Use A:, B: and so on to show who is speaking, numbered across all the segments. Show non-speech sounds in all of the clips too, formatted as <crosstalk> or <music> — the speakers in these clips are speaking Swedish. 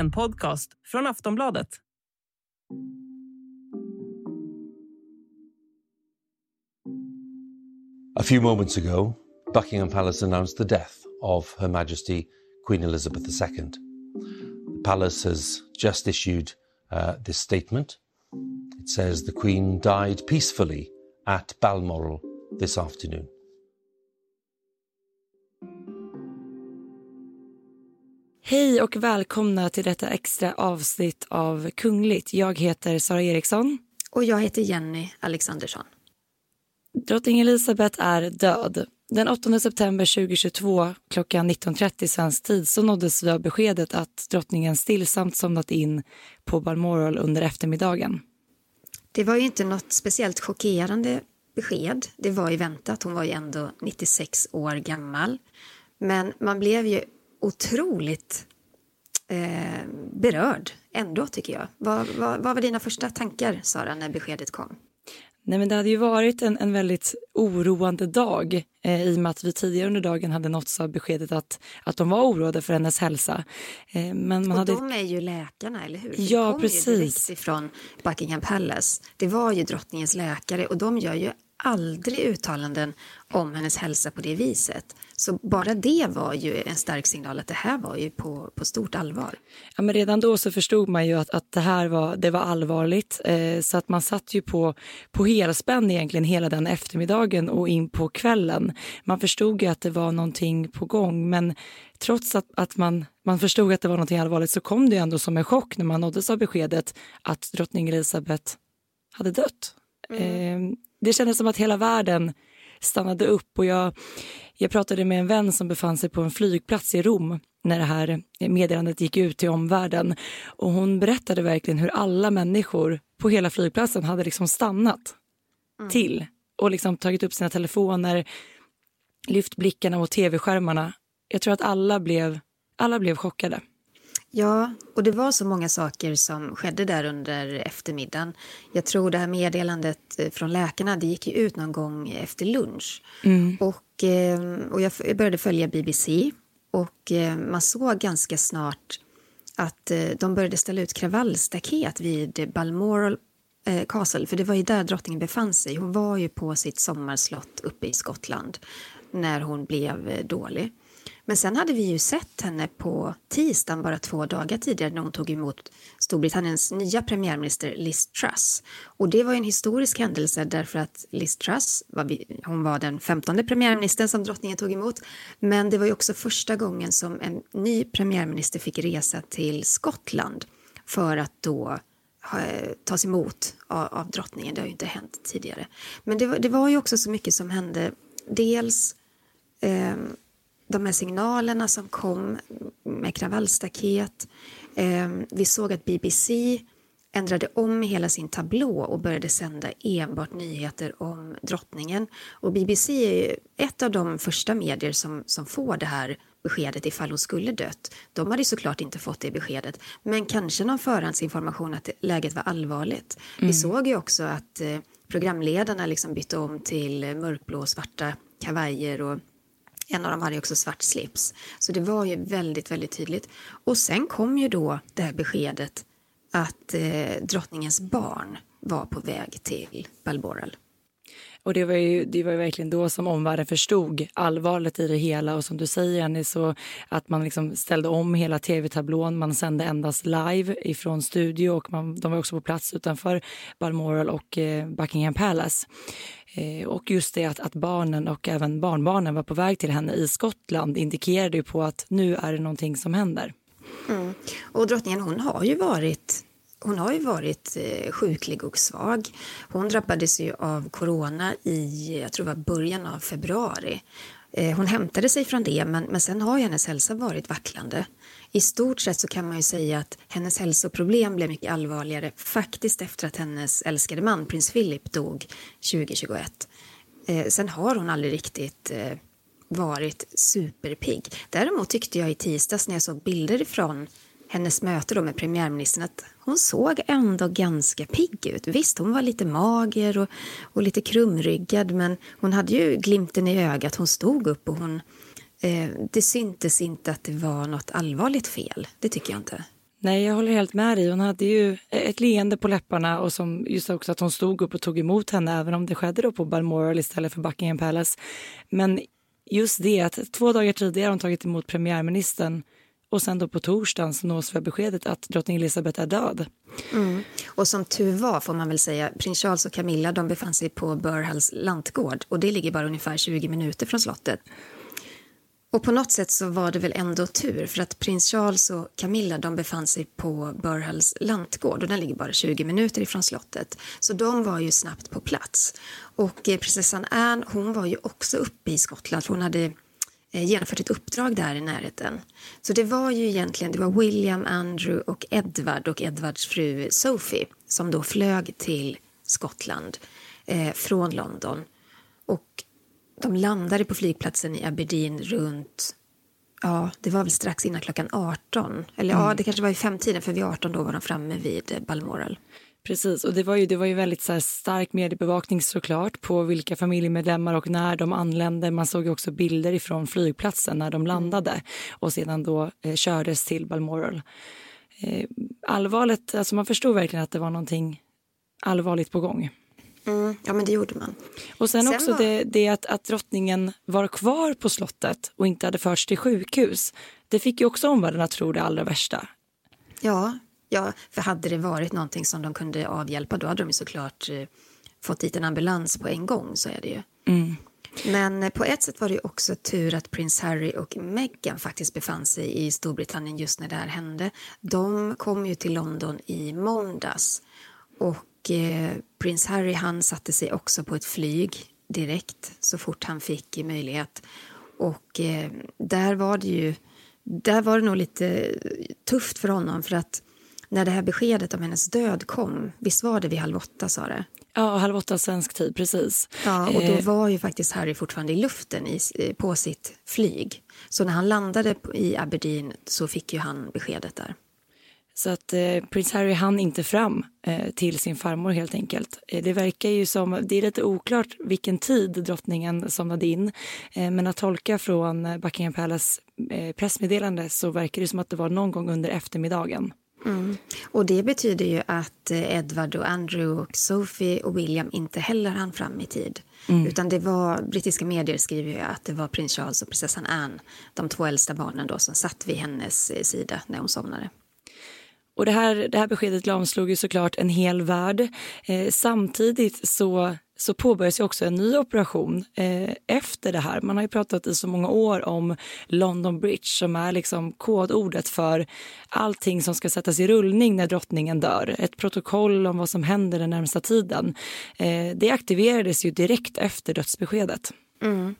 A: en podcast från Aftonbladet.
B: A few moments ago, Buckingham Palace announced the death of Her Majesty Queen Elizabeth II. The palace has just issued uh, this statement. It says the Queen died peacefully at Balmoral this afternoon.
C: Hej och välkomna till detta extra avsnitt av Kungligt. Jag heter Sara Eriksson.
D: Och jag heter Jenny Alexandersson.
C: Drottning Elizabeth är död. Den 8 september 2022 klockan 19.30 svensk tid så nåddes vi av beskedet att drottningen stillsamt somnat in på Balmoral under eftermiddagen.
D: Det var ju inte något speciellt chockerande besked. Det var ju väntat. Hon var ju ändå 96 år gammal. Men man blev ju otroligt eh, berörd ändå, tycker jag. Vad, vad, vad var dina första tankar, Sara, när beskedet kom?
C: Nej, men det hade ju varit en, en väldigt oroande dag eh, i och med att vi tidigare under dagen hade nåtts av beskedet att, att de var oroade för hennes hälsa.
D: Eh, men man och hade... de är ju läkarna, eller hur?
C: Ja, det kom precis. ju direkt
D: ifrån Buckingham Palace. Det var ju drottningens läkare och de gör ju aldrig uttalanden om hennes hälsa på det viset. Så bara det var ju en stark signal att det här var ju på, på stort allvar.
C: Ja, men redan då så förstod man ju att, att det här var, det var allvarligt. Eh, så att man satt ju på, på helspänn egentligen hela den eftermiddagen och in på kvällen. Man förstod ju att det var någonting på gång men trots att, att man, man förstod att det var någonting allvarligt så kom det ändå som en chock när man nåddes av beskedet att drottning Elizabeth hade dött. Mm. Eh, det kändes som att hela världen stannade upp och jag, jag pratade med en vän som befann sig på en flygplats i Rom när det här meddelandet gick ut till omvärlden och hon berättade verkligen hur alla människor på hela flygplatsen hade liksom stannat mm. till och liksom tagit upp sina telefoner, lyft blickarna mot tv-skärmarna. Jag tror att alla blev, alla blev chockade.
D: Ja, och det var så många saker som skedde där under eftermiddagen. Jag tror det här meddelandet eh, från läkarna, det gick ju ut någon gång efter lunch. Mm. Och, eh, och jag började följa BBC och eh, man såg ganska snart att de började ställa ut kravallstaket vid Balmoral Castle, för det var ju där drottningen befann sig. Hon var ju på sitt sommarslott uppe i Skottland när hon blev dålig. Men sen hade vi ju sett henne på tisdagen, bara två dagar tidigare, när hon tog emot Storbritanniens nya premiärminister Liz Truss. Och det var en historisk händelse därför att Liz Truss, var hon var den femtonde premiärministern som drottningen tog emot. Men det var ju också första gången som en ny premiärminister fick resa till Skottland för att då tas emot av, av drottningen. Det har ju inte hänt tidigare. Men det var, det var ju också så mycket som hände. Dels eh, de här signalerna som kom med kravallstaket. Eh, vi såg att BBC ändrade om hela sin tablå och började sända enbart nyheter om drottningen. Och BBC är ett av de första medier som, som får det här beskedet ifall hon skulle dött. De hade såklart inte fått det beskedet, men kanske någon förhandsinformation att läget var allvarligt. Mm. Vi såg ju också att eh, programledarna liksom bytte om till mörkblå och svarta kavajer och en av dem hade också svart slips. Så det var ju väldigt, väldigt tydligt. Och sen kom ju då det här beskedet att eh, drottningens barn var på väg till Balmoral.
C: Och det var, ju, det var ju verkligen då som omvärlden förstod allvaret i det hela. Och som du säger, Jenny, så att man liksom ställde om hela tv-tablån. Man sände endast live ifrån studio och man, de var också på plats utanför Balmoral och eh, Buckingham Palace. Eh, och just det att, att, barnen och även barnbarnen var på väg till henne i Skottland indikerade ju på att nu är det någonting som händer.
D: Mm. Och drottningen hon har ju varit hon har ju varit eh, sjuklig och svag. Hon drabbades ju av corona i jag tror det var början av februari. Eh, hon hämtade sig från det, men, men sen har hennes hälsa varit vacklande. I stort sett så kan man ju säga att hennes hälsoproblem blev mycket allvarligare faktiskt efter att hennes älskade man, prins Philip, dog 2021. Eh, sen har hon aldrig riktigt eh, varit superpigg. Däremot tyckte jag i tisdags när jag såg bilder ifrån hennes möte då med premiärministern att hon såg ändå ganska pigg ut. Visst, hon var lite mager och, och lite krumryggad men hon hade ju glimten i ögat. Hon stod upp och hon... Eh, det syntes inte att det var något allvarligt fel. Det tycker jag inte.
C: Nej, jag håller helt med dig. Hon hade ju ett leende på läpparna och som just också att hon stod upp och tog emot henne, även om det skedde då på Balmoral istället för Buckingham Palace. Men just det att två dagar tidigare har hon tagit emot premiärministern och sen då på torsdagen så nås vi av beskedet att drottning Elizabeth är död.
D: Mm. Och som tur var får man väl säga, prins Charles och Camilla de befann sig på Burhalls lantgård och det ligger bara ungefär 20 minuter från slottet. Och på något sätt så var det väl ändå tur för att prins Charles och Camilla de befann sig på Burhalls lantgård och den ligger bara 20 minuter ifrån slottet. Så de var ju snabbt på plats. Och eh, prinsessan Anne hon var ju också uppe i Skottland för hon hade genomfört ett uppdrag där i närheten. Så det var ju egentligen det var William, Andrew och Edward och Edwards fru Sophie som då flög till Skottland eh, från London. Och de landade på flygplatsen i Aberdeen runt Ja, det var väl strax innan klockan 18. Eller mm. ja, det kanske var i femtiden, för vid 18 då var de framme vid Balmoral.
C: Precis, och det var ju, det var ju väldigt så stark mediebevakning såklart på vilka familjemedlemmar och när de anlände. Man såg också bilder ifrån flygplatsen när de landade mm. och sedan då eh, kördes till Balmoral. Eh, allvarligt, alltså man förstod verkligen att det var någonting allvarligt på gång.
D: Mm, ja, men det gjorde man.
C: Och sen, sen också var... det, det att, att drottningen var kvar på slottet och inte hade förts till sjukhus. Det fick ju också omvärlden att tro det allra värsta.
D: Ja, ja, för hade det varit någonting som de kunde avhjälpa då hade de såklart eh, fått dit en ambulans på en gång, så är det ju. Mm. Men eh, på ett sätt var det också tur att prins Harry och Meghan faktiskt befann sig i Storbritannien just när det här hände. De kom ju till London i måndags och och eh, prins Harry han satte sig också på ett flyg direkt så fort han fick möjlighet. Och eh, där var det ju där var det nog lite tufft för honom för att när det här beskedet om hennes död kom, visst var det vid halv åtta sa det?
C: Ja, halv åtta svensk tid, precis.
D: Ja, och då eh. var ju faktiskt Harry fortfarande i luften i, på sitt flyg. Så när han landade i Aberdeen så fick ju han beskedet där.
C: Så att eh, prins Harry hann inte fram eh, till sin farmor helt enkelt. Eh, det verkar ju som, det är lite oklart vilken tid drottningen somnade in. Eh, men att tolka från eh, Buckingham Palace eh, pressmeddelande så verkar det som att det var någon gång under eftermiddagen.
D: Mm. Och det betyder ju att Edward och Andrew och Sophie och William inte heller hann fram i tid. Mm. Utan det var, brittiska medier skriver ju att det var prins Charles och prinsessan Anne, de två äldsta barnen då, som satt vid hennes sida när hon somnade.
C: Och det här, det här beskedet lamslog ju såklart en hel värld. Eh, samtidigt så, så påbörjas ju också en ny operation eh, efter det här. Man har ju pratat i så många år om London Bridge som är liksom kodordet för allting som ska sättas i rullning när drottningen dör. Ett protokoll om vad som händer den närmsta tiden. Eh, det aktiverades ju direkt efter dödsbeskedet.
D: Mm.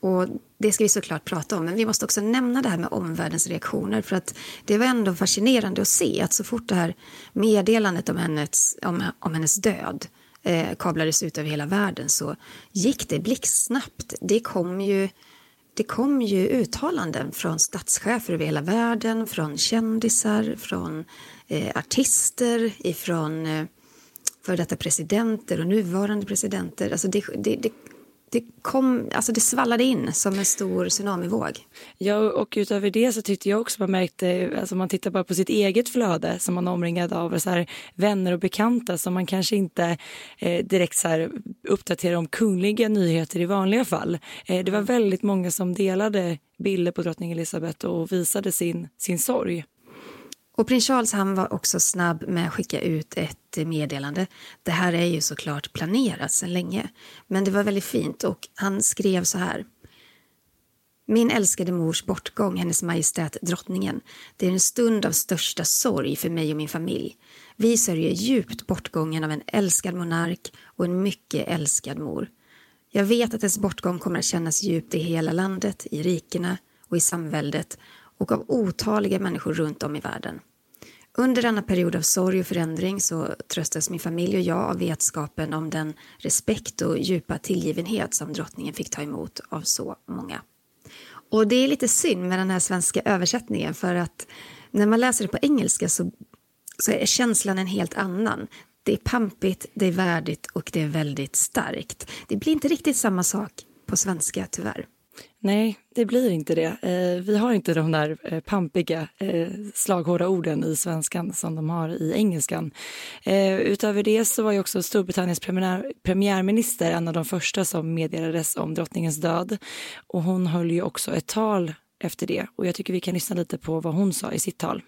D: Och det ska vi såklart prata om, men vi måste också nämna det här med omvärldens reaktioner. För att det var ändå fascinerande att se att så fort det här meddelandet om hennes, om, om hennes död eh, kablades ut över hela världen så gick det blixtsnabbt. Det kom ju, det kom ju uttalanden från statschefer över hela världen, från kändisar, från eh, artister, ifrån eh, före detta presidenter och nuvarande presidenter. Alltså det, det, det, det, kom, alltså det svallade in som en stor tsunamivåg.
C: Ja, och utöver det så tyckte jag också man märkte, alltså man tittar bara på sitt eget flöde som man omringad av, så här, vänner och bekanta som man kanske inte eh, direkt så här, uppdaterar om kungliga nyheter i vanliga fall. Eh, det var väldigt många som delade bilder på drottning Elizabeth och visade sin, sin sorg.
D: Och prins Charles han var också snabb med att skicka ut ett meddelande. Det här är ju såklart planerat sedan länge, men det var väldigt fint och han skrev så här. Min älskade mors bortgång, hennes majestät drottningen, det är en stund av största sorg för mig och min familj. Vi sörjer djupt bortgången av en älskad monark och en mycket älskad mor. Jag vet att dess bortgång kommer att kännas djupt i hela landet, i rikena och i samväldet och av otaliga människor runt om i världen. Under denna period av sorg och förändring så tröstas min familj och jag av vetskapen om den respekt och djupa tillgivenhet som drottningen fick ta emot av så många. Och det är lite synd med den här svenska översättningen för att när man läser det på engelska så, så är känslan en helt annan. Det är pampigt, det är värdigt och det är väldigt starkt. Det blir inte riktigt samma sak på svenska tyvärr.
C: Nej, det blir inte det. Eh, vi har inte de där eh, pampiga, eh, slaghårda orden i svenskan som de har i engelskan. Eh, utöver det så var ju också Storbritanniens premiär, premiärminister en av de första som meddelades om drottningens död. Och hon höll ju också ett tal efter det. Och jag tycker vi kan lyssna lite på vad hon sa i sitt tal.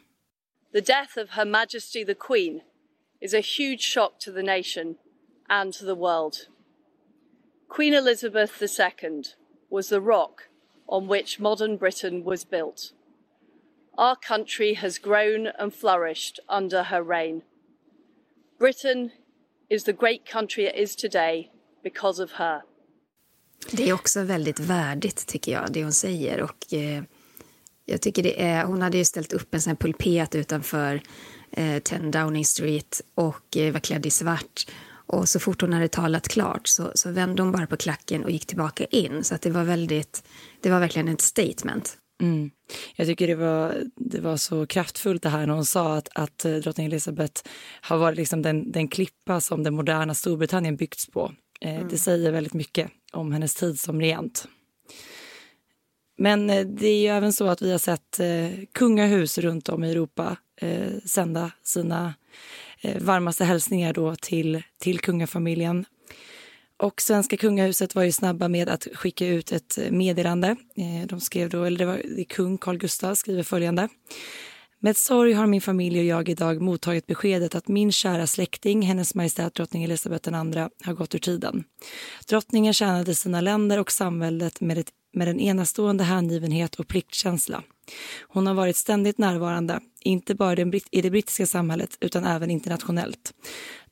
E: The death of Her Majesty the Queen is a huge shock to the nation and to the world. Queen Elizabeth II was the rock on which modern Britain was built. Our country has grown and flourished under her reign. Britain is the great country it is today because of her.
D: Det är också väldigt värdigt, tycker jag, det hon säger. Och, eh, jag tycker det är, hon hade ju ställt upp en sån pulpet utanför eh, 10 Downing Street och eh, var klädd i svart. Och så fort hon hade talat klart så, så vände hon bara på klacken och gick tillbaka in. Så att det var väldigt, det var verkligen ett statement.
C: Mm. Jag tycker det var, det var så kraftfullt det här när hon sa att, att eh, drottning Elizabeth har varit liksom den, den klippa som det moderna Storbritannien byggts på. Eh, mm. Det säger väldigt mycket om hennes tid som regent. Men eh, det är ju även så att vi har sett eh, kungahus runt om i Europa eh, sända sina Eh, varmaste hälsningar då till, till kungafamiljen. Och svenska kungahuset var ju snabba med att skicka ut ett eh, meddelande. Eh, de skrev då, eller det var det kung Carl Gustaf skriver följande. Med sorg har min familj och jag idag mottagit beskedet att min kära släkting, hennes majestät drottning Elisabeth II, har gått ur tiden. Drottningen tjänade sina länder och samhället med, ett, med en enastående hängivenhet och pliktkänsla. Hon har varit ständigt närvarande, inte bara i det brittiska samhället utan även internationellt.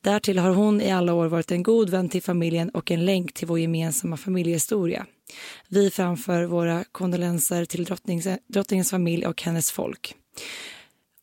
C: Därtill har hon i alla år varit en god vän till familjen och en länk till vår gemensamma familjehistoria. Vi framför våra kondolenser till drottningens familj och hennes folk.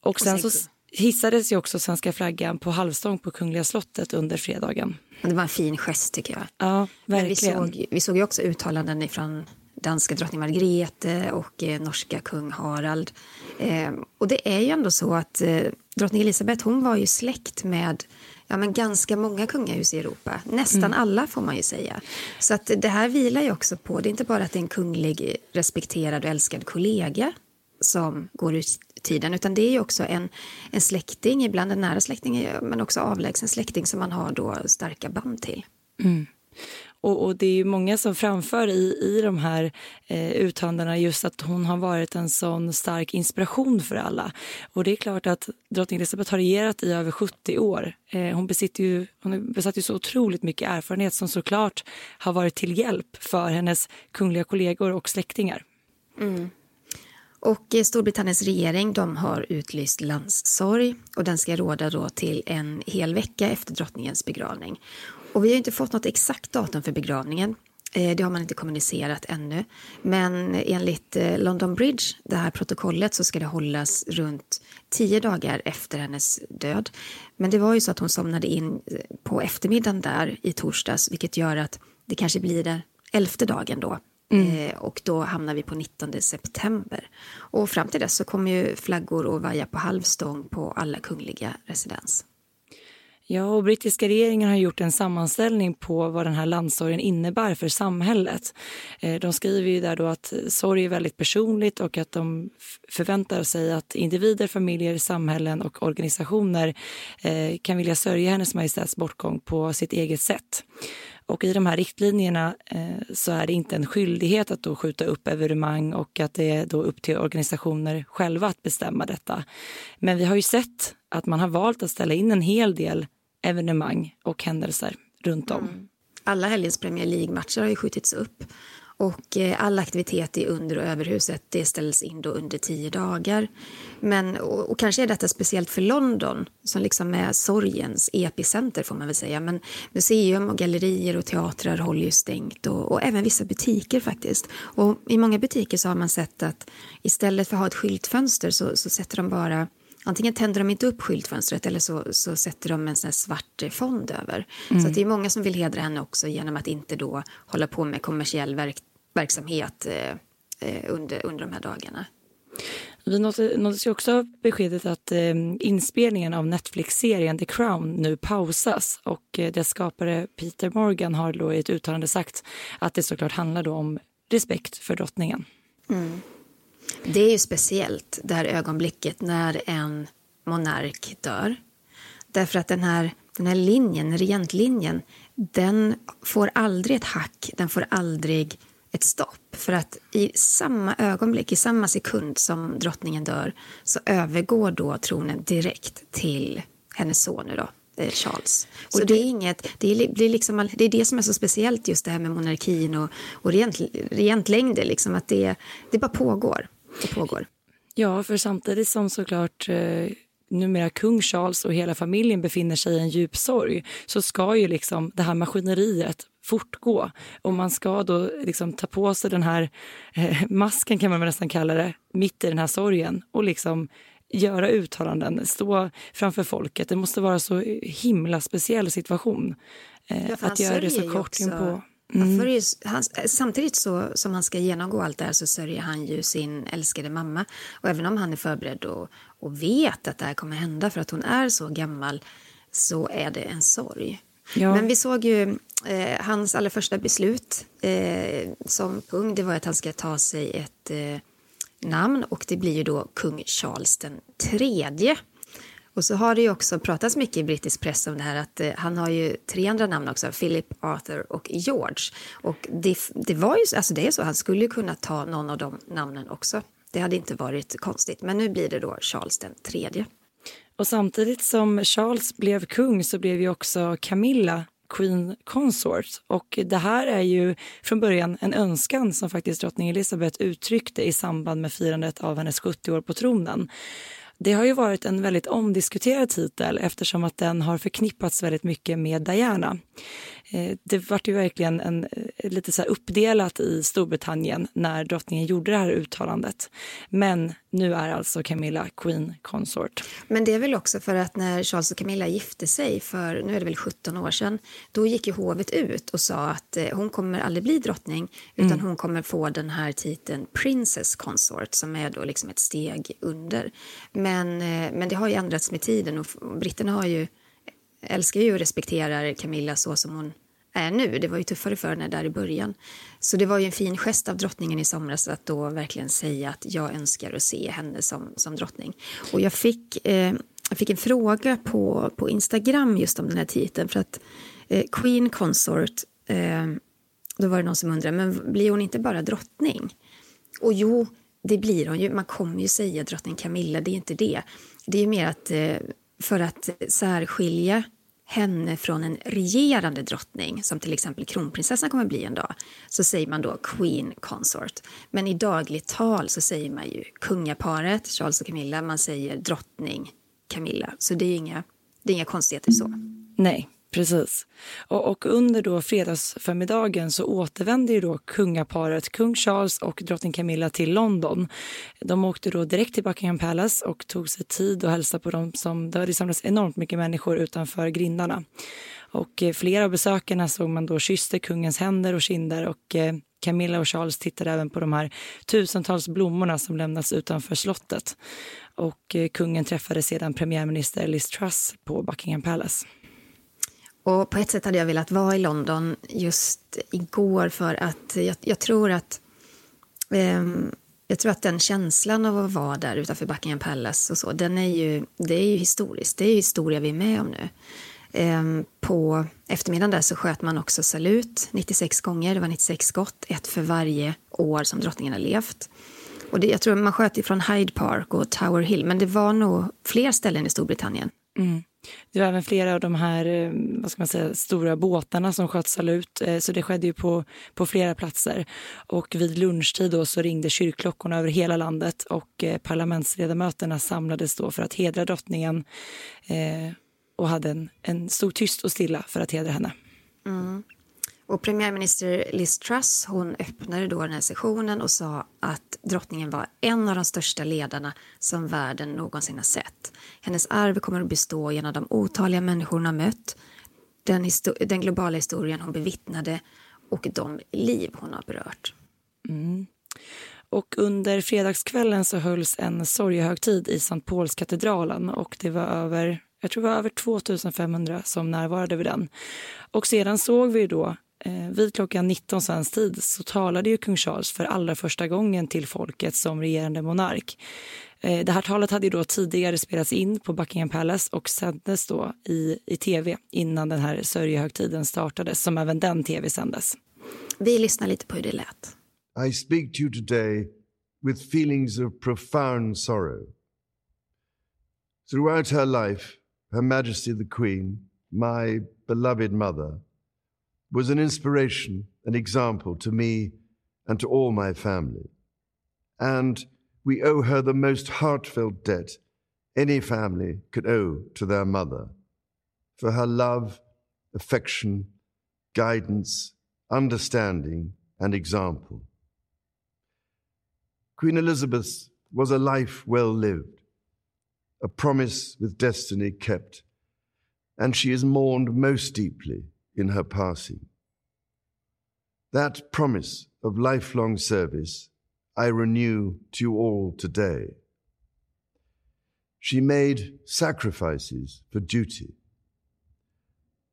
C: Och sen så hissades ju också svenska flaggan på halvstång på Kungliga slottet under fredagen.
D: Det var en fin gest tycker jag.
C: Ja, verkligen.
D: vi såg, vi såg ju också uttalanden från danska drottning Margrethe och eh, norska kung Harald. Eh, och det är ju ändå så att eh, drottning Elisabeth hon var ju släkt med ja, men ganska många kungahus i Europa. Nästan mm. alla får man ju säga. Så att det här vilar ju också på, det är inte bara att det är en kunglig respekterad och älskad kollega som går ur tiden, utan det är ju också en, en släkting, ibland en nära släkting, men också avlägsen släkting som man har då starka band till.
C: Mm. Och, och, det är ju många som framför i, i de här eh, uttalandena just att hon har varit en sån stark inspiration för alla. Och det är klart att drottning Elizabeth har regerat i över 70 år. Eh, hon besitter ju, hon besatt ju så otroligt mycket erfarenhet som såklart har varit till hjälp för hennes kungliga kollegor och släktingar.
D: Mm. Och eh, Storbritanniens regering de har utlyst landssorg och den ska råda då till en hel vecka efter drottningens begravning. Och vi har inte fått något exakt datum för begravningen. Eh, det har man inte kommunicerat ännu. Men enligt eh, London Bridge, det här protokollet, så ska det hållas runt tio dagar efter hennes död. Men det var ju så att hon somnade in på eftermiddagen där i torsdags, vilket gör att det kanske blir den elfte dagen då Mm. Eh, och då hamnar vi på 19 september. Och fram till dess så kommer ju flaggor att vaja på halvstång på alla kungliga residens.
C: Ja, och brittiska regeringen har gjort en sammanställning på vad den här landsorgen innebär för samhället. Eh, de skriver ju där då att sorg är väldigt personligt och att de förväntar sig att individer, familjer, samhällen och organisationer eh, kan vilja sörja Hennes Majestäts bortgång på sitt eget sätt. Och i de här riktlinjerna eh, så är det inte en skyldighet att då skjuta upp evenemang och att det är då upp till organisationer själva att bestämma detta. Men vi har ju sett att man har valt att ställa in en hel del evenemang och händelser runt om. Mm.
D: Alla helgens Premier League-matcher har ju skjutits upp och eh, all aktivitet i under och överhuset det ställs in då under tio dagar. Men, och, och, kanske är detta speciellt för London som liksom är sorgens epicenter får man väl säga. Men museum och gallerier och teatrar håller ju stängt och, och, även vissa butiker faktiskt. Och i många butiker så har man sett att istället för att ha ett skyltfönster så, så sätter de bara antingen tänder de inte upp skyltfönstret eller så, så sätter de en sån svart fond över. Mm. Så det är många som vill hedra henne också genom att inte då hålla på med kommersiell verk verksamhet eh, eh, under, under de här dagarna.
C: Vi nåddes ju också beskedet att eh, inspelningen av Netflix-serien The Crown nu pausas och eh, dess skapare Peter Morgan har då i ett uttalande sagt att det såklart handlar om respekt för drottningen.
D: Mm. Det är ju speciellt det här ögonblicket när en monark dör. Därför att den här, den här linjen, regentlinjen, den får aldrig ett hack, den får aldrig ett stopp. För att i samma ögonblick, i samma sekund som drottningen dör så övergår då tronen direkt till hennes son nu då, eh, Charles. Så det, det, är inget, det är, det, är liksom, det är det som är så speciellt just det här med monarkin och, och regent, regentlängder, liksom att det, det bara pågår och pågår.
C: Ja, för samtidigt som såklart eh, numera kung Charles och hela familjen befinner sig i en djup sorg så ska ju liksom det här maskineriet fortgå. Och man ska då liksom ta på sig den här eh, masken, kan man nästan kalla det, mitt i den här sorgen och liksom göra uttalanden, stå framför folket. Det måste vara så himla speciell situation.
D: Eh, ja, att göra det så kort in på. Mm. Ju, han, samtidigt så, som han ska genomgå allt det här så sörjer han ju sin älskade mamma. Och även om han är förberedd och, och vet att det här kommer hända för att hon är så gammal så är det en sorg. Ja. Men vi såg ju eh, hans allra första beslut eh, som kung. Det var att han ska ta sig ett eh, namn och det blir ju då kung Charles den tredje. Och så har det ju också pratats mycket i brittisk press om det här att eh, han har ju tre andra namn också, Philip, Arthur och George. Och det, det var ju alltså det är så, han skulle ju kunna ta någon av de namnen också. Det hade inte varit konstigt, men nu blir det då Charles den tredje.
C: Och samtidigt som Charles blev kung så blev ju också Camilla Queen Consort. Och det här är ju från början en önskan som faktiskt drottning Elizabeth uttryckte i samband med firandet av hennes 70 år på tronen. Det har ju varit en väldigt omdiskuterad titel eftersom att den har förknippats väldigt mycket med Diana. Eh, det var ju verkligen en, eh, lite så uppdelat i Storbritannien när drottningen gjorde det här uttalandet. Men nu är alltså Camilla Queen Consort.
D: Men det är väl också för att när Charles och Camilla gifte sig för nu är det väl 17 år sedan, då gick ju hovet ut och sa att eh, hon kommer aldrig bli drottning utan mm. hon kommer få den här titeln Princess Consort som är då liksom ett steg under. Men, men det har ju ändrats med tiden och britterna har ju älskar ju och respekterar Camilla så som hon är nu. Det var ju tuffare för henne där i början. Så det var ju en fin gest av drottningen i somras att då verkligen säga att jag önskar att se henne som, som drottning. Och jag fick, eh, jag fick en fråga på, på Instagram just om den här titeln för att eh, Queen Consort, eh, då var det någon som undrade, men blir hon inte bara drottning? Och jo, det blir hon ju. Man kommer ju säga drottning Camilla, det är inte det. Det är mer att eh, för att särskilja henne från en regerande drottning som till exempel kronprinsessan kommer bli en dag så säger man då Queen Consort. Men i dagligt tal så säger man ju kungaparet Charles och Camilla, man säger drottning Camilla. Så det är inga, det är inga konstigheter så.
C: Nej, Precis. Och, och, under då fredagsförmiddagen så återvände ju då kungaparet kung Charles och drottning Camilla till London. De åkte då direkt till Buckingham Palace och tog sig tid att hälsa på dem som det hade samlats enormt mycket människor utanför grindarna. Och eh, flera av besökarna såg man då kysste kungens händer och kinder och eh, Camilla och Charles tittade även på de här tusentals blommorna som lämnats utanför slottet. Och eh, kungen träffade sedan premiärminister Liz Truss på Buckingham Palace.
D: Och på ett sätt hade jag velat vara i London just igår för att jag, jag tror att eh, jag tror att den känslan av att vara där utanför Buckingham Palace och så, den är ju, det är ju historiskt. Det är ju historia vi är med om nu. Eh, på eftermiddagen där så sköt man också salut 96 gånger. Det var 96 skott, ett för varje år som drottningen har levt. Och det, jag tror man sköt ifrån Hyde Park och Tower Hill, men det var nog fler ställen i Storbritannien.
C: Mm. Det var även flera av de här eh, vad ska man säga, stora båtarna som sköt salut, eh, så det skedde ju på, på flera platser. Och vid lunchtid då så ringde kyrkklockorna över hela landet och eh, parlamentsledamöterna samlades då för att hedra drottningen eh, och hade en, en stor tyst och stilla för att hedra henne.
D: Mm. Och premiärminister Liz Truss hon öppnade då den här sessionen och sa att drottningen var en av de största ledarna som världen någonsin har sett. Hennes arv kommer att bestå genom de otaliga människor hon har mött, den, den globala historien hon bevittnade och de liv hon har berört.
C: Mm. Och under fredagskvällen så hölls en sorgehögtid i St. Paulskatedralen och det var över jag tror det var över 2500 som närvarade vid den. Och sedan såg vi då vid klockan 19 svensk tid så talade ju kung Charles för allra första gången till folket som regerande monark. Eh, det här talet hade ju då tidigare spelats in på Buckingham Palace och sändes då i, i tv innan den här sörjehögtiden startades, som även den tv sändes.
D: Vi lyssnar lite på hur det lät.
F: I speak to you today with feelings of profound sorrow. Throughout her life, Her Majesty the Queen, my beloved mother, was an inspiration, an example to me and to all my family. And we owe her the most heartfelt debt any family could owe to their mother for her love, affection, guidance, understanding, and example. Queen Elizabeth was a life well lived, a promise with destiny kept, and she is mourned most deeply in her passing. That promise of lifelong service I renew to you all today. She made sacrifices for duty.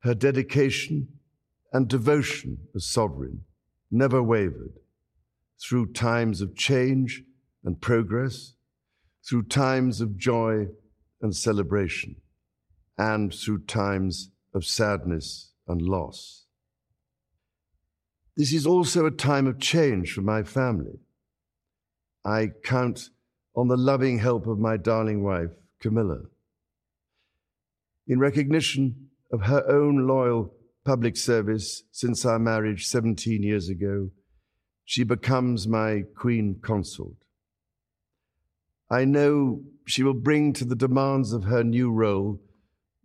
F: Her dedication and devotion as sovereign never wavered through times of change and progress, through times of joy and celebration, and through times of sadness and loss. This is also a time of change for my family. I count on the loving help of my darling wife, Camilla. In recognition of her own loyal public service since our marriage 17 years ago, she becomes my queen consort. I know she will bring to the demands of her new role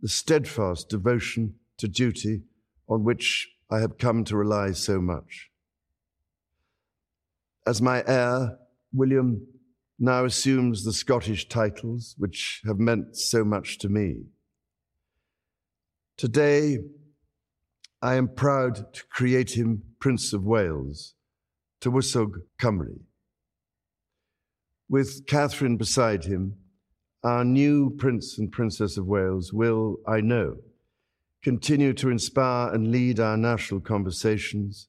F: the steadfast devotion to duty on which I have come to rely so much. As my heir, William now assumes the Scottish titles which have meant so much to me. Today, I am proud to create him Prince of Wales, Tywysog Cymru. With Catherine beside him, our new Prince and Princess of Wales will, I know, continue to inspire and lead our national conversations,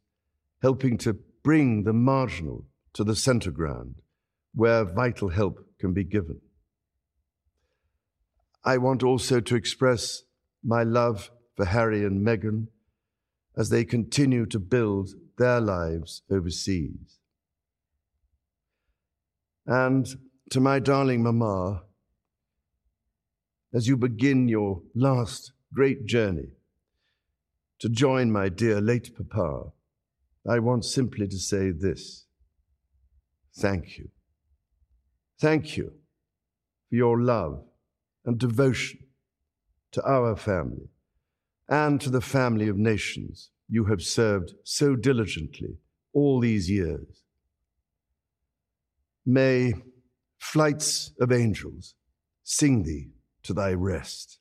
F: helping to bring the marginal to the centre ground where vital help can be given. I want also to express my love for Harry and Meghan as they continue to build their lives overseas. And to my darling Mama, as you begin your last great journey to join my dear late Papa, I want simply to say this thank you. Thank you for your love and devotion to our family and to the family of nations you have served so diligently all these years. May flights of angels sing thee to thy rest.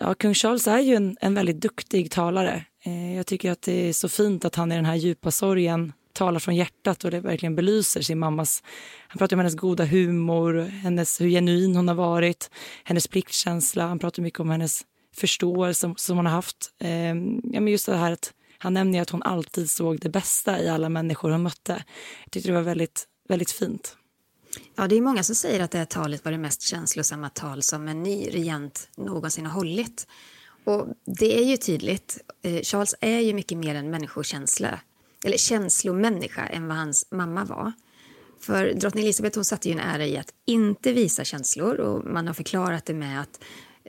C: Ja, kung Charles är ju en, en väldigt duktig talare. Eh, jag tycker att det är så fint att han i den här djupa sorgen talar från hjärtat och det verkligen belyser sin mammas... Han pratar om hennes goda humor, hennes, hur genuin hon har varit, hennes pliktkänsla. Han pratar mycket om hennes förståelse som, som hon har haft. Eh, ja, men just det här att han nämner att hon alltid såg det bästa i alla människor hon mötte. Jag tyckte det var väldigt, väldigt fint.
D: Ja, det är många som säger att det här talet var det mest känslosamma tal som en ny regent någonsin har hållit. Och det är ju tydligt. Eh, Charles är ju mycket mer en människokänsla, eller känslomänniska än vad hans mamma var. För drottning Elizabeth hon satte ju en ära i att inte visa känslor och man har förklarat det med att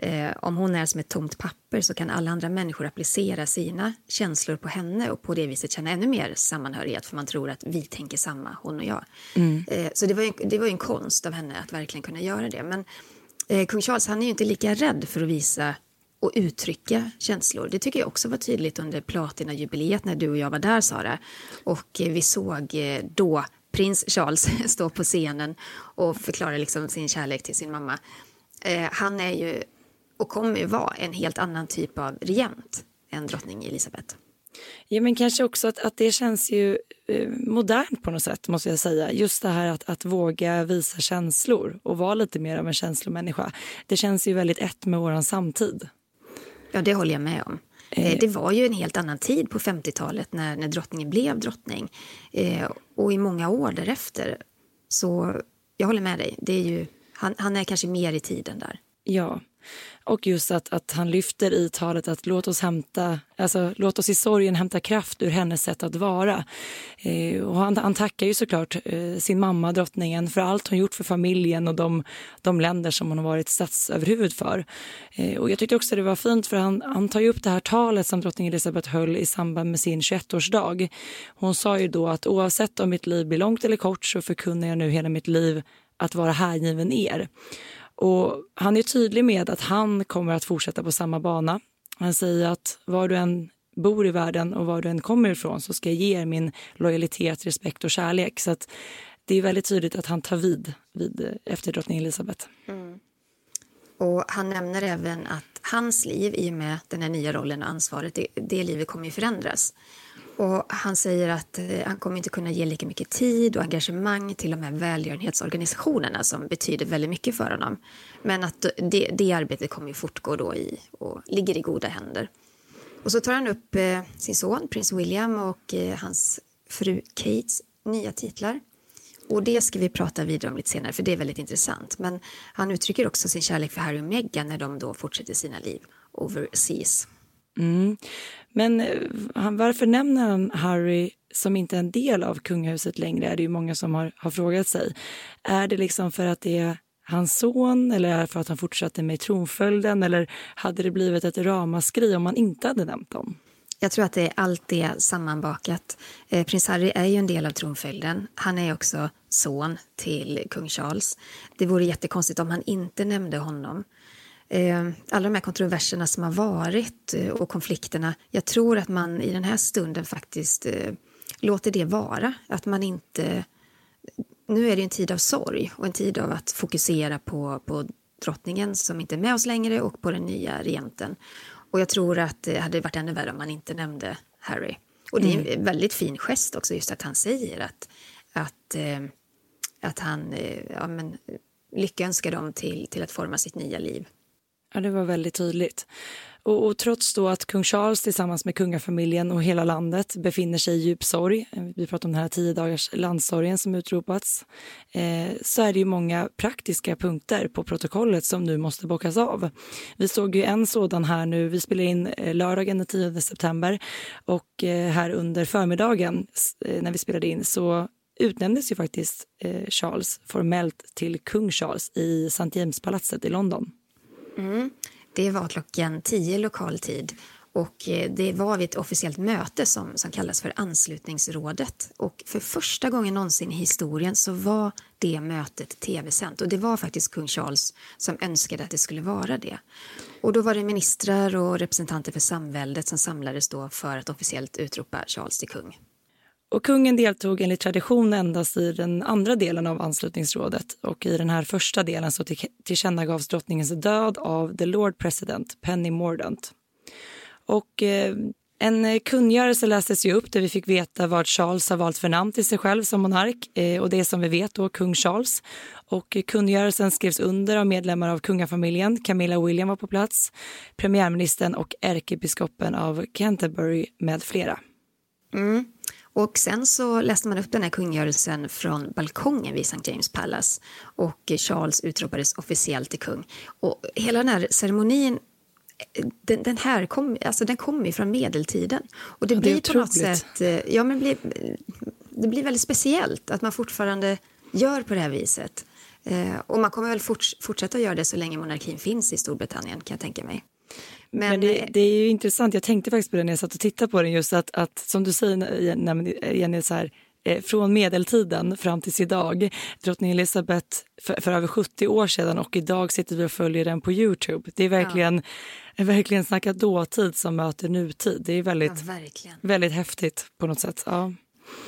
D: eh, om hon är som ett tomt papper så kan alla andra människor applicera sina känslor på henne och på det viset känna ännu mer sammanhörighet för man tror att vi tänker samma, hon och jag. Mm. Eh, så det var, ju, det var en konst av henne att verkligen kunna göra det. Men eh, kung Charles han är ju inte lika rädd för att visa och uttrycka känslor. Det tycker jag också var tydligt under platinajubileet när du och jag var där, Sara. Och eh, vi såg eh, då prins Charles <laughs> stå på scenen och förklara liksom sin kärlek till sin mamma. Eh, han är ju och kommer vara en helt annan typ av regent än drottning Elisabeth.
C: Ja, men kanske också att, att det känns ju eh, modernt på något sätt, måste jag säga. Just det här att, att våga visa känslor och vara lite mer av en känslomänniska. Det känns ju väldigt ett med vår samtid.
D: Ja, det håller jag med om. Eh, det var ju en helt annan tid på 50-talet när, när drottningen blev drottning. Eh, och i många år därefter. Så jag håller med dig. Det är ju, han, han är kanske mer i tiden där.
C: Ja, och just att, att han lyfter i talet att låt oss, hämta, alltså, låt oss i sorgen hämta kraft ur hennes sätt att vara. Eh, och han, han tackar ju såklart eh, sin mamma, drottningen, för allt hon gjort för familjen och de, de länder som hon har varit statsöverhuvud för. Eh, och jag tyckte också det var fint för han, han tar ju upp det här talet som drottning Elizabeth höll i samband med sin 21-årsdag. Hon sa ju då att oavsett om mitt liv blir långt eller kort så förkunnar jag nu hela mitt liv att vara hängiven er. Och han är tydlig med att han kommer att fortsätta på samma bana. Han säger att var du än bor i världen och var du än kommer ifrån så ska jag ge er min lojalitet, respekt och kärlek. Så att det är väldigt tydligt att han tar vid, vid eh, efter drottning Elizabeth. Mm.
D: Och han nämner även att hans liv i och med den här nya rollen och ansvaret, det, det livet kommer ju förändras. Och han säger att eh, han kommer inte kunna ge lika mycket tid och engagemang till de här välgörenhetsorganisationerna som betyder väldigt mycket för honom. Men att det, det arbetet kommer ju fortgå då i och ligger i goda händer. Och så tar han upp eh, sin son prins William och eh, hans fru Kates nya titlar. Och det ska vi prata vidare om lite senare för det är väldigt intressant. Men han uttrycker också sin kärlek för Harry och Meghan när de då fortsätter sina liv overseas.
C: Mm. Men eh, han, varför nämner han Harry som inte är en del av kungahuset längre? är det ju många som har, har frågat sig. Är det liksom för att det är hans son eller är det för att han fortsatte med tronföljden eller hade det blivit ett ramaskri om man inte hade nämnt dem?
D: Jag tror att det är allt det sammanbakat. Eh, prins Harry är ju en del av tronföljden. Han är också son till kung Charles. Det vore jättekonstigt om han inte nämnde honom. Eh, alla de här kontroverserna som har varit eh, och konflikterna. Jag tror att man i den här stunden faktiskt eh, låter det vara. Att man inte... Nu är det en tid av sorg och en tid av att fokusera på, på drottningen som inte är med oss längre och på den nya regenten. Och jag tror att det hade varit ännu värre om man inte nämnde Harry. Och det är mm. en väldigt fin gest också just att han säger att, att, att han ja, men, lyckönskar dem till, till att forma sitt nya liv.
C: Ja, det var väldigt tydligt. Och, och, trots då att kung Charles tillsammans med kungafamiljen och hela landet befinner sig i djup sorg, eh, vi pratar om den här tio dagars landsorgen som utropats, eh, så är det ju många praktiska punkter på protokollet som nu måste bockas av. Vi såg ju en sådan här nu, vi spelar in eh, lördagen den 10 september och eh, här under förmiddagen eh, när vi spelade in så utnämndes ju faktiskt eh, Charles formellt till kung Charles i St. James-palatset i London.
D: Mm. Det var klockan tio lokal tid och eh, det var vid ett officiellt möte som, som kallas för anslutningsrådet. Och för första gången någonsin i historien så var det mötet tv-sänt. Och det var faktiskt kung Charles som önskade att det skulle vara det. Och då var det ministrar och representanter för samväldet som samlades då för att officiellt utropa Charles till kung.
C: Och kungen deltog enligt tradition endast i den andra delen av anslutningsrådet och i den här första delen så tillkännagavs drottningens död av the Lord President Penny Mordaunt. Och eh, en kungörelse lästes ju upp där vi fick veta vad Charles har valt för namn till sig själv som monark eh, och det som vi vet då kung Charles. Och kungörelsen skrevs under av medlemmar av kungafamiljen. Camilla William var på plats, premiärministern och ärkebiskopen av Canterbury med flera.
D: Mm. Och sen så läste man upp den här kungörelsen från balkongen vid St. James Palace och Charles utropades officiellt till kung. Och hela den här ceremonin den, den här kom, alltså den kommer ju från medeltiden. Och det, ja, det blir på något sätt... Eh, ja, men blir, det blir väldigt speciellt att man fortfarande gör på det här viset. Eh, och man kommer väl forts, fortsätta göra det så länge monarkin finns i Storbritannien, kan jag tänka mig.
C: Men, Men det, det, är ju intressant, jag tänkte faktiskt på det när jag satt och tittade på den, just att, att som du säger Jenny, så här, eh, från medeltiden fram tills idag. Drottning Elizabeth för, för, över 70 år sedan och idag sitter vi och följer den på Youtube. Det är verkligen, ja. verkligen snacka dåtid som möter nutid. Det är väldigt, ja, väldigt häftigt på något sätt. Ja.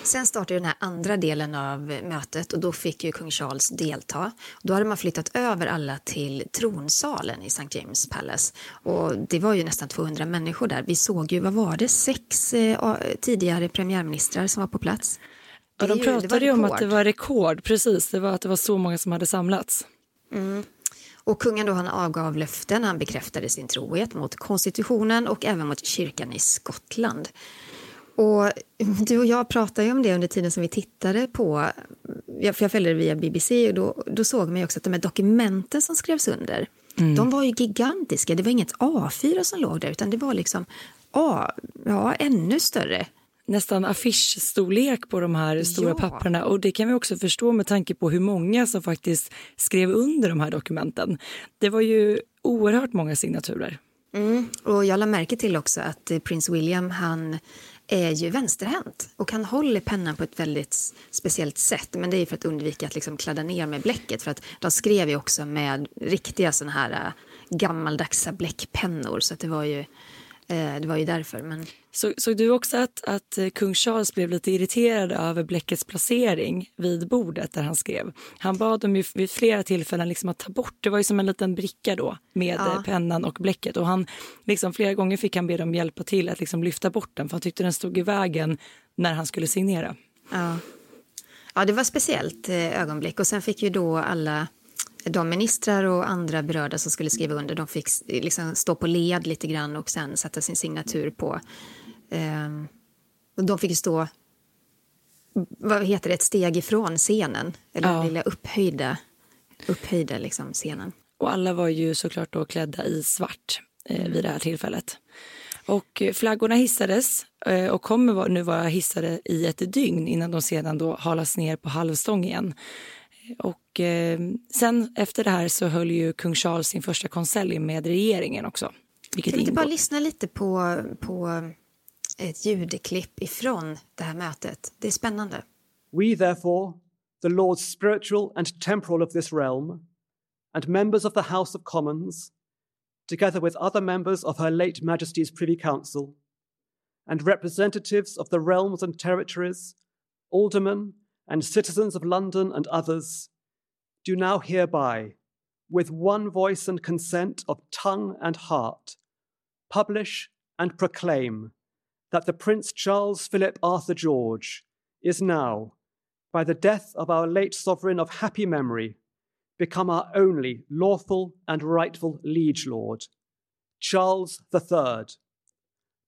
D: Sen startade den här andra delen av mötet och då fick ju kung Charles delta. Då hade man flyttat över alla till tronsalen i St. James Palace och det var ju nästan 200 människor där. Vi såg ju, vad var det, sex eh, tidigare premiärministrar som var på plats.
C: Ja, de pratade ju om att det var rekord, precis. Det var att det var så många som hade samlats.
D: Mm. Och kungen då han avgav löften, han bekräftade sin trohet mot konstitutionen och även mot kyrkan i Skottland. Och du och jag pratade ju om det under tiden som vi tittade på, för jag följde det via BBC och då, då såg man också att de här dokumenten som skrevs under, mm. de var ju gigantiska. Det var inget A4 som låg där utan det var liksom A, ja, ännu större
C: nästan affischstorlek på de här stora ja. papperna. Och det kan vi också förstå med tanke på hur många som faktiskt skrev under de här dokumenten. Det var ju oerhört många signaturer.
D: Mm. Och jag lade märke till också att prins William han är ju vänsterhänt och han håller pennan på ett väldigt speciellt sätt. Men det är för att undvika att liksom kladda ner med bläcket. För att de skrev ju också med riktiga såna här äh, gammaldagsa bläckpennor. Så det var ju det var ju därför. Men...
C: Så, såg du också att, att eh, kung Charles blev lite irriterad över bläckets placering vid bordet där han skrev? Han bad dem ju vid flera tillfällen liksom att ta bort, det var ju som en liten bricka då med ja. Eh, pennan och bläcket och han liksom flera gånger fick han be dem hjälpa till att liksom lyfta bort den för han tyckte den stod i vägen när han skulle signera.
D: Ja, ja det var speciellt ögonblick och sen fick ju då alla de ministrar och andra berörda som skulle skriva under de fick liksom stå på led lite grann och sen sätta sin signatur på. Eh, de fick stå vad heter det, ett steg ifrån scenen, eller ja. den lilla upphöjda, upphöjda liksom scenen.
C: Och alla var ju såklart då klädda i svart eh, vid det här tillfället. Och flaggorna hissades eh, och kommer nu vara hissade i ett dygn innan de sedan då halas ner på halvstång igen. Och eh, sen efter det här så höll ju kung Charles sin första konselj med regeringen också.
D: Vilket jag bara lyssna lite på, på ett ljudklipp ifrån det här mötet. Det är spännande.
G: We therefore, the lords spiritual and temporal of this realm, and members of the House of Commons, together with other members of her late Majesty's Privy Council, and representatives of the realms and territories, aldermen, and citizens of London and others, do now hereby, with one voice and consent of tongue and heart, publish and proclaim that the Prince Charles Philip Arthur George is now, by the death of our late sovereign of happy memory, become our only lawful and rightful liege lord, Charles III,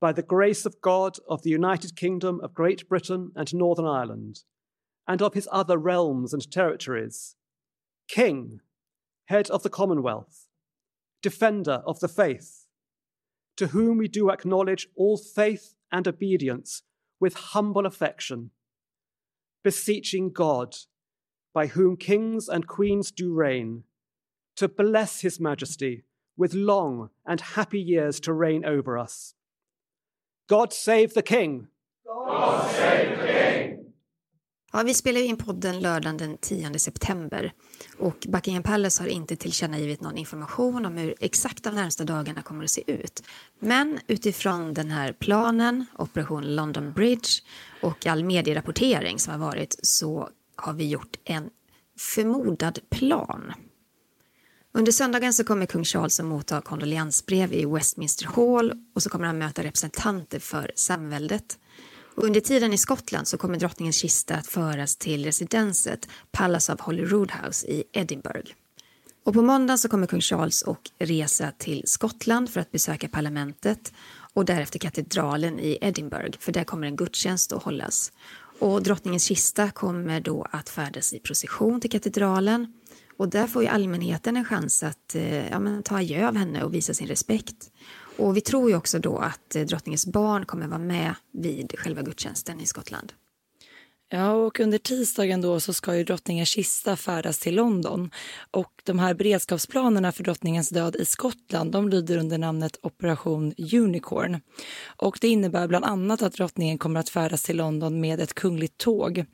G: by the grace of God of the United Kingdom of Great Britain and Northern Ireland, and of his other realms and territories, King, head of the Commonwealth, defender of the faith, to whom we do acknowledge all faith and obedience with humble affection, beseeching God, by whom kings and queens do reign, to bless his majesty with long and happy years to reign over us. God save the king!
H: God save the king!
D: Ja, vi spelar in podden lördagen den 10 september och Buckingham Palace har inte tillkännagivit någon information om hur exakt de närmsta dagarna kommer att se ut. Men utifrån den här planen, Operation London Bridge och all medierapportering som har varit så har vi gjort en förmodad plan. Under söndagen så kommer kung Charles att motta kondoleansbrev i Westminster Hall och så kommer han möta representanter för samväldet. Under tiden i Skottland så kommer drottningens kista att föras till residenset Palace of Holyrood House i Edinburgh. Och på måndag så kommer kung Charles och resa till Skottland för att besöka parlamentet och därefter katedralen i Edinburgh, för där kommer en gudstjänst att hållas. Och drottningens kista kommer då att färdas i procession till katedralen och där får ju allmänheten en chans att eh, ja, men, ta adjö av henne och visa sin respekt. Och vi tror ju också då att eh, drottningens barn kommer vara med vid själva gudstjänsten i Skottland.
C: Ja, och under tisdagen då så ska ju drottningens kista färdas till London. Och de här beredskapsplanerna för drottningens död i Skottland de lyder under namnet Operation Unicorn. Och det innebär bland annat att drottningen kommer att färdas till London med ett kungligt tåg.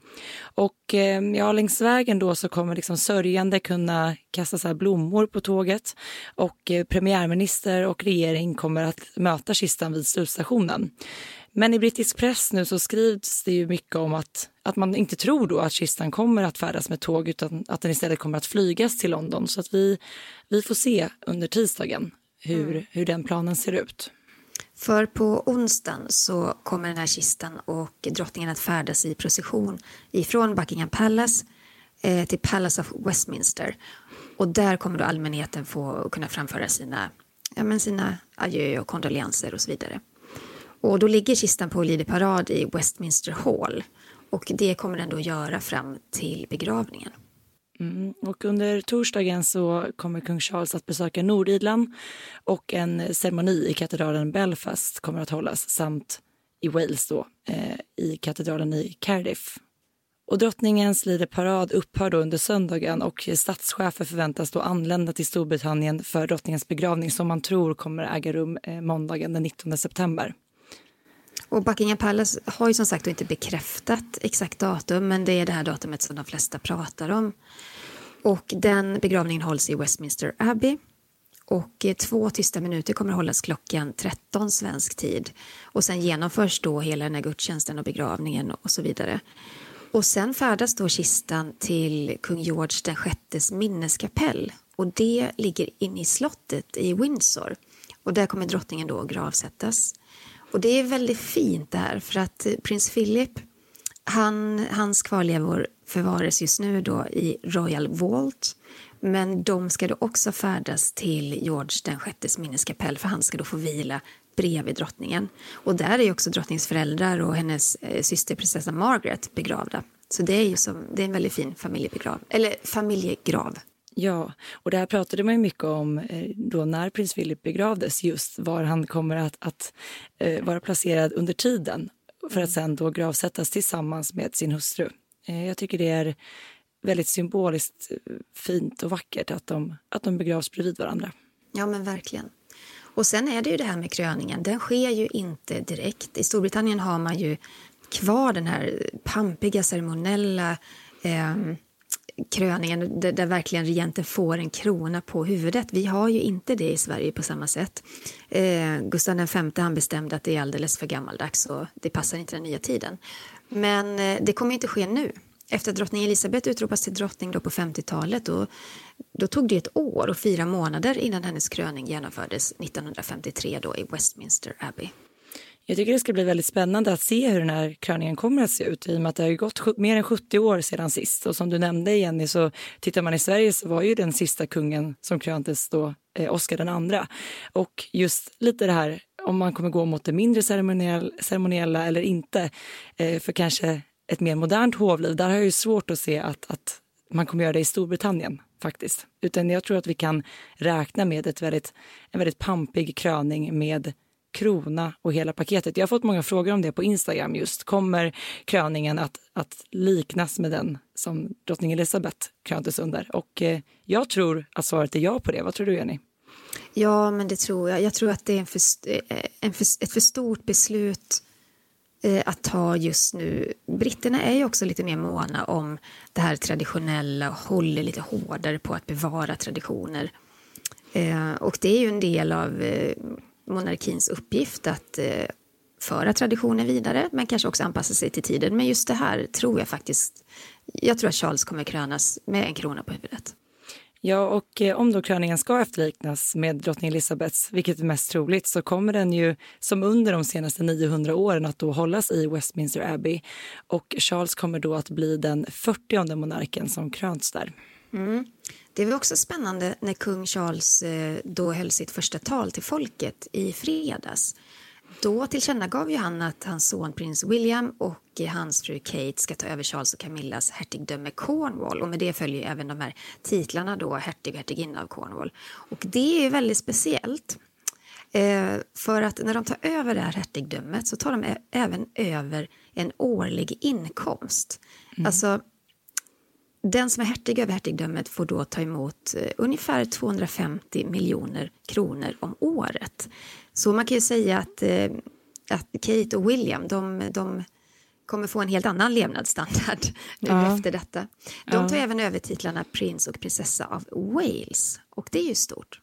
C: Och eh, ja, längs vägen då så kommer liksom sörjande kunna kasta så blommor på tåget och eh, premiärminister och regering kommer att möta kistan vid slutstationen. Men i brittisk press nu så skrivs det ju mycket om att, att man inte tror då att kistan kommer att färdas med tåg utan att den istället kommer att flygas till London. Så att vi, vi får se under tisdagen hur, mm. hur den planen ser ut.
D: För på onsdagen så kommer den här kistan och drottningen att färdas i procession ifrån Buckingham Palace eh, till Palace of Westminster. Och där kommer då allmänheten få kunna framföra sina, ja, men sina adjö och kondolenser och så vidare. Och då ligger kistan på Lider parad i Westminster Hall och det kommer den då göra fram till begravningen.
C: Mm. Och under torsdagen så kommer kung Charles att besöka Nordirland och en ceremoni i katedralen Belfast kommer att hållas samt i Wales då, eh, i katedralen i Cardiff. Och drottningens lideparad upphör då under söndagen och statschefer förväntas då anlända till Storbritannien för drottningens begravning som man tror kommer äga rum eh, måndagen den 19 september.
D: Och Buckingham Palace har ju som sagt inte bekräftat exakt datum men det är det här datumet som de flesta pratar om. Och den begravningen hålls i Westminster Abbey. Och eh, två tysta minuter kommer att hållas klockan 13 svensk tid. Och sen genomförs då hela den här gudstjänsten och begravningen och så vidare. Och sen färdas då kistan till kung George den sjättes minneskapell. Och det ligger inne i slottet i Windsor. Och där kommer drottningen då att gravsättas. Och det är väldigt fint det här för att eh, prins Philip, han, hans kvarlevor förvaras just nu då i Royal Vault. Men de ska då också färdas till George den sjättes minneskapell för han ska då få vila bredvid drottningen. Och där är också drottningens föräldrar och hennes eh, syster prinsessa Margaret begravda. Så det är ju som, det är en väldigt fin familjebegrav, eller familjegrav.
C: Ja, och det här pratade man ju mycket om eh, då när prins Philip begravdes, just var han kommer att, att eh, vara placerad under tiden för att sen då gravsättas tillsammans med sin hustru. Eh, jag tycker det är väldigt symboliskt fint och vackert att de, att de begravs bredvid varandra.
D: Ja, men verkligen. Och sen är det ju det här med kröningen. Den sker ju inte direkt. I Storbritannien har man ju kvar den här pampiga ceremoniella eh, kröningen där, där, verkligen regenten får en krona på huvudet. Vi har ju inte det i Sverige på samma sätt. Eh, Gustav V han bestämde att det är alldeles för gammaldags och det passar inte den nya tiden. Men eh, det kommer inte ske nu. Efter att drottning Elizabeth utropas till drottning då på 50-talet då, då tog det ett år och fyra månader innan hennes kröning genomfördes 1953 då i Westminster Abbey.
C: Jag tycker det ska bli väldigt spännande att se hur den här kröningen kommer att se ut i och med att det har gått mer än 70 år sedan sist. Och som du nämnde Jenny, så tittar man i Sverige så var ju den sista kungen som kröntes då eh, Oscar den andra. Och just lite det här om man kommer gå mot det mindre ceremoniell, ceremoniella eller inte eh, för kanske ett mer modernt hovliv. Där har jag ju svårt att se att, att man kommer göra det i Storbritannien faktiskt. Utan jag tror att vi kan räkna med ett väldigt, en väldigt pampig kröning med krona och hela paketet. Jag har fått många frågor om det på Instagram just. Kommer kröningen att, att liknas med den som drottning Elizabeth kröntes under? Och eh, jag tror att svaret är ja på det. Vad tror du Jenny?
D: Ja, men det tror jag. Jag tror att det är en för, eh, en för, ett för stort beslut eh, att ta just nu. Britterna är ju också lite mer måna om det här traditionella och håller lite hårdare på att bevara traditioner. Eh, och det är ju en del av eh, monarkins uppgift att eh, föra traditionen vidare men kanske också anpassa sig till tiden. Men just det här tror jag faktiskt, jag tror att Charles kommer krönas med en krona på huvudet.
C: Ja, och eh, om då kröningen ska efterliknas med drottning Elizabeths, vilket är mest troligt, så kommer den ju som under de senaste 900 åren att då hållas i Westminster Abbey. Och Charles kommer då att bli den 40 monarken som kröns där.
D: Mm. Det var också spännande när kung Charles eh, då höll sitt första tal till folket i fredags. Då tillkännagav ju han att hans son prins William och hans fru Kate ska ta över Charles och Camillas hertigdöme Cornwall och med det följer även de här titlarna då hertig och hertiginna av Cornwall. Och det är väldigt speciellt. Eh, för att när de tar över det här hertigdömet så tar de även över en årlig inkomst. Mm. Alltså den som är hertig över hertigdömet får då ta emot eh, ungefär 250 miljoner kronor om året. Så man kan ju säga att, eh, att Kate och William, de, de kommer få en helt annan levnadsstandard <laughs> nu ja. efter detta. De tar ja. även över titlarna prins och prinsessa av Wales och det är ju stort.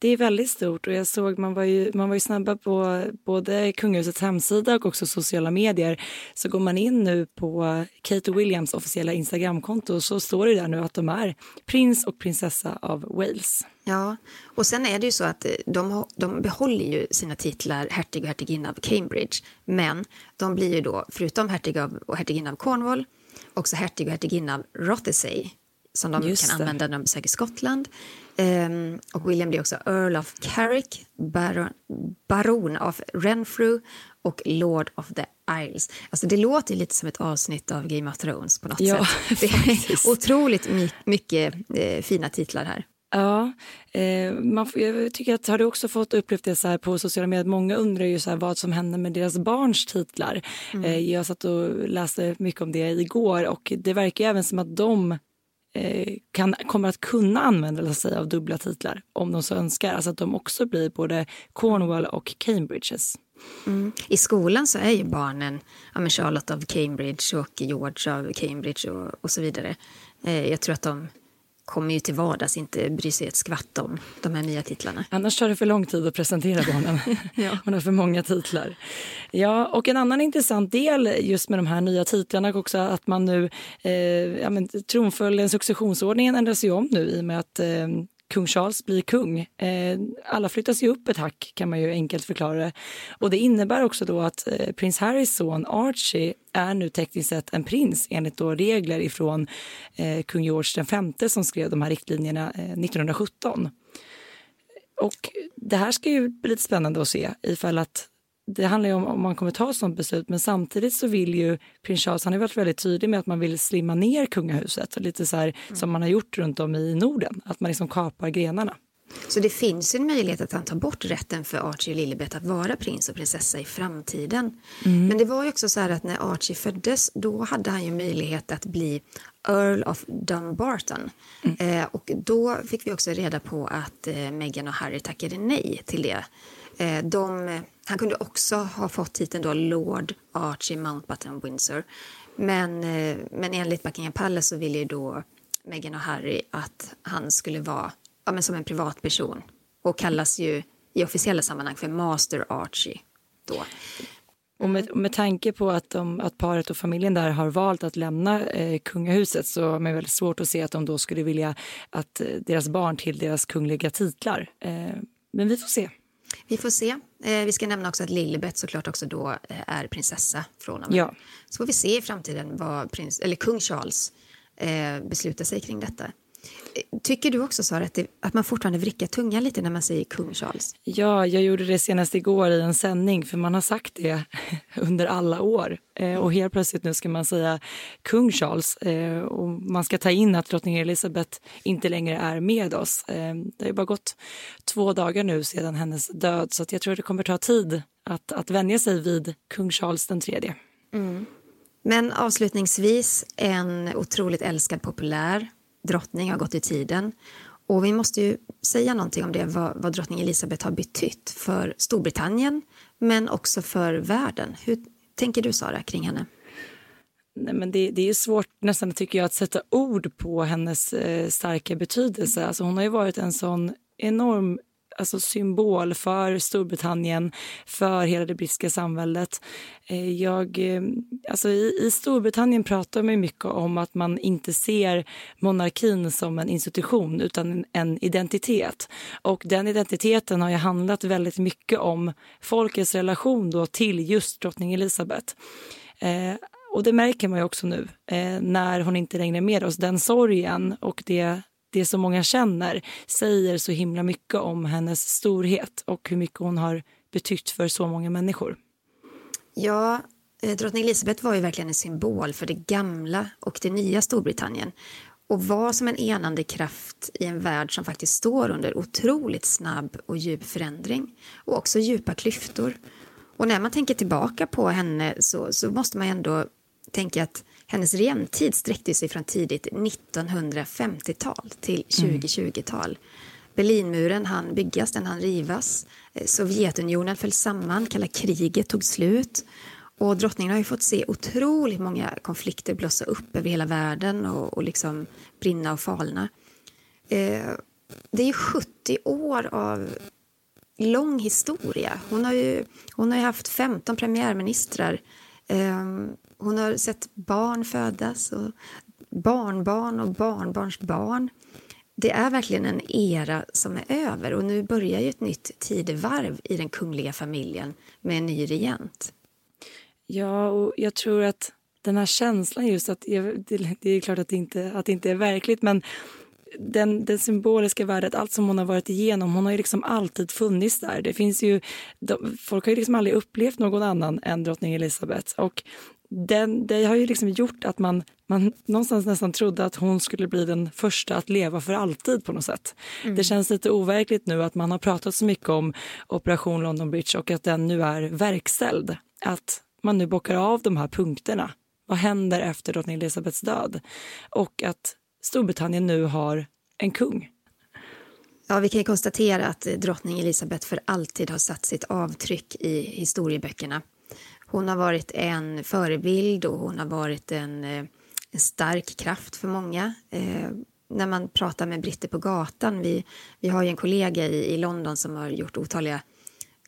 C: Det är väldigt stort och jag såg man var ju, man var ju snabba på både kungahusets hemsida och också sociala medier. Så går man in nu på Kate Williams officiella Instagramkonto så står det där nu att de är prins och prinsessa av Wales.
D: Ja, och sen är det ju så att eh, de, de behåller ju sina titlar hertig och hertiginna av Cambridge. Men de blir ju då, förutom hertig av, och hertiginna av Cornwall, också hertig och hertiginna av Rothesay som de
C: Just
D: kan
C: det.
D: använda när de besöker Skottland. Ehm, och William blir också Earl of Carrick, baron, baron of Renfrew och Lord of the Isles. Alltså det låter lite som ett avsnitt av Game of Thrones på något
C: Ja,
D: sätt. <laughs> Det är otroligt my- mycket eh, fina titlar här.
C: Ja, eh, man jag tycker att har du också fått upplevt det så här på sociala medier? Många undrar ju så vad som händer med deras barns titlar. Eh, jag satt och läste mycket om det igår och det verkar även som att de Eh, kan, kommer att kunna använda sig av dubbla titlar om de så önskar. Alltså att de också blir både Cornwall och Cambridges. Mm.
D: I skolan så är ju barnen ja, men Charlotte av Cambridge och George av Cambridge och, och så vidare. Eh, jag tror att de kommer ju till vardags inte bry sig ett skvatt om de här nya titlarna.
C: Annars tar det för lång tid att presentera barnen. <laughs> Man har för många titlar. Ja, och en annan intressant del just med de här nya titlarna är också att man nu, eh, ja, men, tronföljden, successionsordningen ändras ju om nu i och med att eh, kung Charles blir kung. Eh, alla flyttas ju upp ett hack kan man ju enkelt förklara det. Och det innebär också då att eh, prins Harrys son Archie är nu tekniskt sett en prins enligt då regler ifrån eh, kung George V som skrev de här riktlinjerna eh, 1917. Och det här ska ju bli lite spännande att se ifall att det handlar ju om om man kommer ta ett sånt beslut men samtidigt så vill ju prins Charles, han har varit väldigt tydlig med att man vill slimma ner kungahuset lite så här som man har gjort runt om i Norden, att man liksom kapar grenarna.
D: Så det finns en möjlighet att han tar bort rätten för Archie och Lilibet att vara prins och prinsessa i framtiden. Men det var ju också så här att när Archie föddes då hade han ju möjlighet att bli Earl of Dumbarton. Eh, och då fick vi också reda på att eh, Meghan och Harry tackade nej till det. Eh, de, han kunde också ha fått titeln då Lord Archie Mountbatten Windsor. Men, eh, men enligt Buckingham Palace så ville ju då Meghan och Harry att han skulle vara ja, men som en privatperson och kallas ju i officiella sammanhang för Master Archie. Då.
C: Och med, och med tanke på att, de, att paret och familjen där har valt att lämna eh, kungahuset så är det väldigt svårt att se att de då skulle vilja att eh, deras barn till deras kungliga titlar. Eh, men vi får se.
D: Vi får se. Eh, vi ska nämna också att Lilibet såklart också då eh, är prinsessa från och med.
C: Ja.
D: Så får vi se i framtiden vad prins, eller kung Charles eh, beslutar sig kring detta. Tycker du också Sara att, det, att man fortfarande vrickar tungan lite när man säger kung Charles?
C: Ja, jag gjorde det senast igår i en sändning för man har sagt det <laughs> under alla år. Eh, och helt plötsligt nu ska man säga kung Charles eh, och man ska ta in att drottning Elizabeth inte längre är med oss. Eh, det har ju bara gått två dagar nu sedan hennes död så att jag tror det kommer ta tid att, att vänja sig vid kung Charles den tredje.
D: Men avslutningsvis, en otroligt älskad populär drottning har gått i tiden. Och vi måste ju säga någonting om det, vad, vad drottning Elisabeth har betytt för Storbritannien, men också för världen. Hur tänker du, Sara, kring henne?
C: Nej, men det, det är svårt nästan tycker jag att sätta ord på hennes eh, starka betydelse. Alltså, hon har ju varit en sån enorm alltså, symbol för Storbritannien, för hela det brittiska samhället. Eh, jag, eh, alltså, i, I Storbritannien pratar man mycket om att man inte ser monarkin som en institution utan en, en identitet. Och den identiteten har ju handlat väldigt mycket om folkets relation då till just drottning Elizabeth. Eh, och det märker man ju också nu eh, när hon inte längre är med oss. Den sorgen och det, det som många känner säger så himla mycket om hennes storhet och hur mycket hon har betytt för så många människor.
D: Ja, eh, drottning Elizabeth var ju verkligen en symbol för det gamla och det nya Storbritannien och var som en enande kraft i en värld som faktiskt står under otroligt snabb och djup förändring och också djupa klyftor. Och när man tänker tillbaka på henne så, så måste man ändå tänka att hennes regentid sträckte sig från tidigt 1950-tal till 2020-tal. Berlinmuren hann byggas, den hann rivas. Eh, Sovjetunionen föll samman, kalla kriget tog slut. Och drottningen har ju fått se otroligt många konflikter blossa upp över hela världen och, och liksom brinna och falna. Eh, det är ju 70 år av lång historia. Hon har ju, hon har ju haft 15 premiärministrar. Eh, hon har sett barn födas och barnbarn och barnbarns barn. Det är verkligen en era som är över och nu börjar ju ett nytt tidevarv i den kungliga familjen med en ny regent.
C: Ja, och jag tror att den här känslan just att det, det är klart att det, inte, att det inte är verkligt men den, den symboliska värdet, allt som hon har varit igenom, hon har ju liksom alltid funnits där. Det finns ju, de, folk har ju liksom aldrig upplevt någon annan än drottning Elizabeth och den, det har ju liksom gjort att man, man någonstans nästan trodde att hon skulle bli den första att leva för alltid på något sätt. Mm. Det känns lite overkligt nu att man har pratat så mycket om Operation London Bridge och att den nu är verkställd. Att man nu bockar av de här punkterna. Vad händer efter drottning Elizabeths död? Och att Storbritannien nu har en kung.
D: Ja, vi kan konstatera att drottning Elizabeth för alltid har satt sitt avtryck i historieböckerna. Hon har varit en förebild och hon har varit en, eh, en stark kraft för många. Eh, när man pratar med britter på gatan, vi, vi har ju en kollega i, i London som har gjort otaliga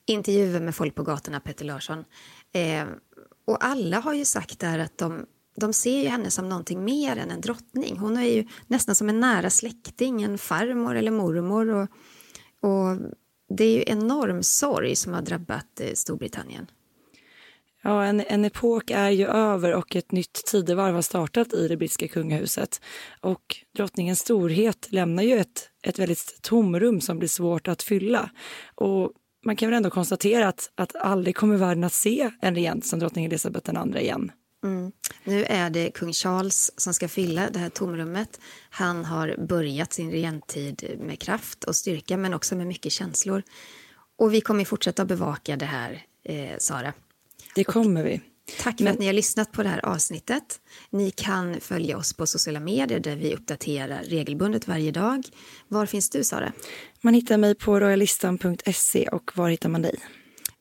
D: intervjuer med folk på gatorna, Petter Larsson. Eh, och alla har ju sagt där att de, de ser ju henne som någonting mer än en drottning. Hon är ju nästan som en nära släkting, en farmor eller mormor. Och, och det är ju enorm sorg som har drabbat eh, Storbritannien.
C: Ja, en, en epok är ju över och ett nytt tidevarv har startat i det brittiska kungahuset. Och drottningens storhet lämnar ju ett, ett väldigt tomrum som blir svårt att fylla. Och man kan väl ändå konstatera att, att aldrig kommer världen att se en regent som drottning Elizabeth II igen.
D: Mm. Nu är det kung Charles som ska fylla det här tomrummet. Han har börjat sin regenttid med kraft och styrka men också med mycket känslor. Och vi kommer fortsätta bevaka det här, eh, Sara.
C: Det kommer vi.
D: Tack för Men... att ni har lyssnat på det här avsnittet. Ni kan följa oss på sociala medier där vi uppdaterar regelbundet varje dag. Var finns du, Sara?
C: Man hittar mig på royalistan.se och var hittar man dig?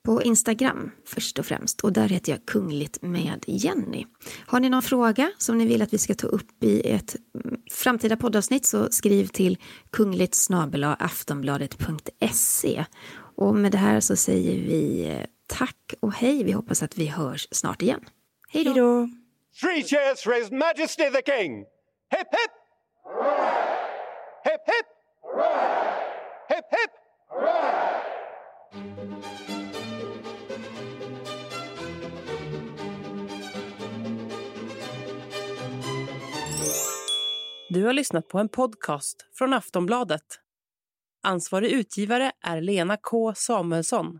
D: På Instagram först och främst och där heter jag Kungligt med Jenny. Har ni någon fråga som ni vill att vi ska ta upp i ett mm, framtida poddavsnitt så skriv till kungligt aftonbladet.se. Och med det här så säger vi eh, Tack och hej. Vi hoppas att vi hörs snart igen. Hej då!
I: Three cheers for his majesty the king! Hip hip! Hip hip! Hip hip!
A: Du har lyssnat på en podcast från Aftonbladet. Ansvarig utgivare är Lena K Samuelsson.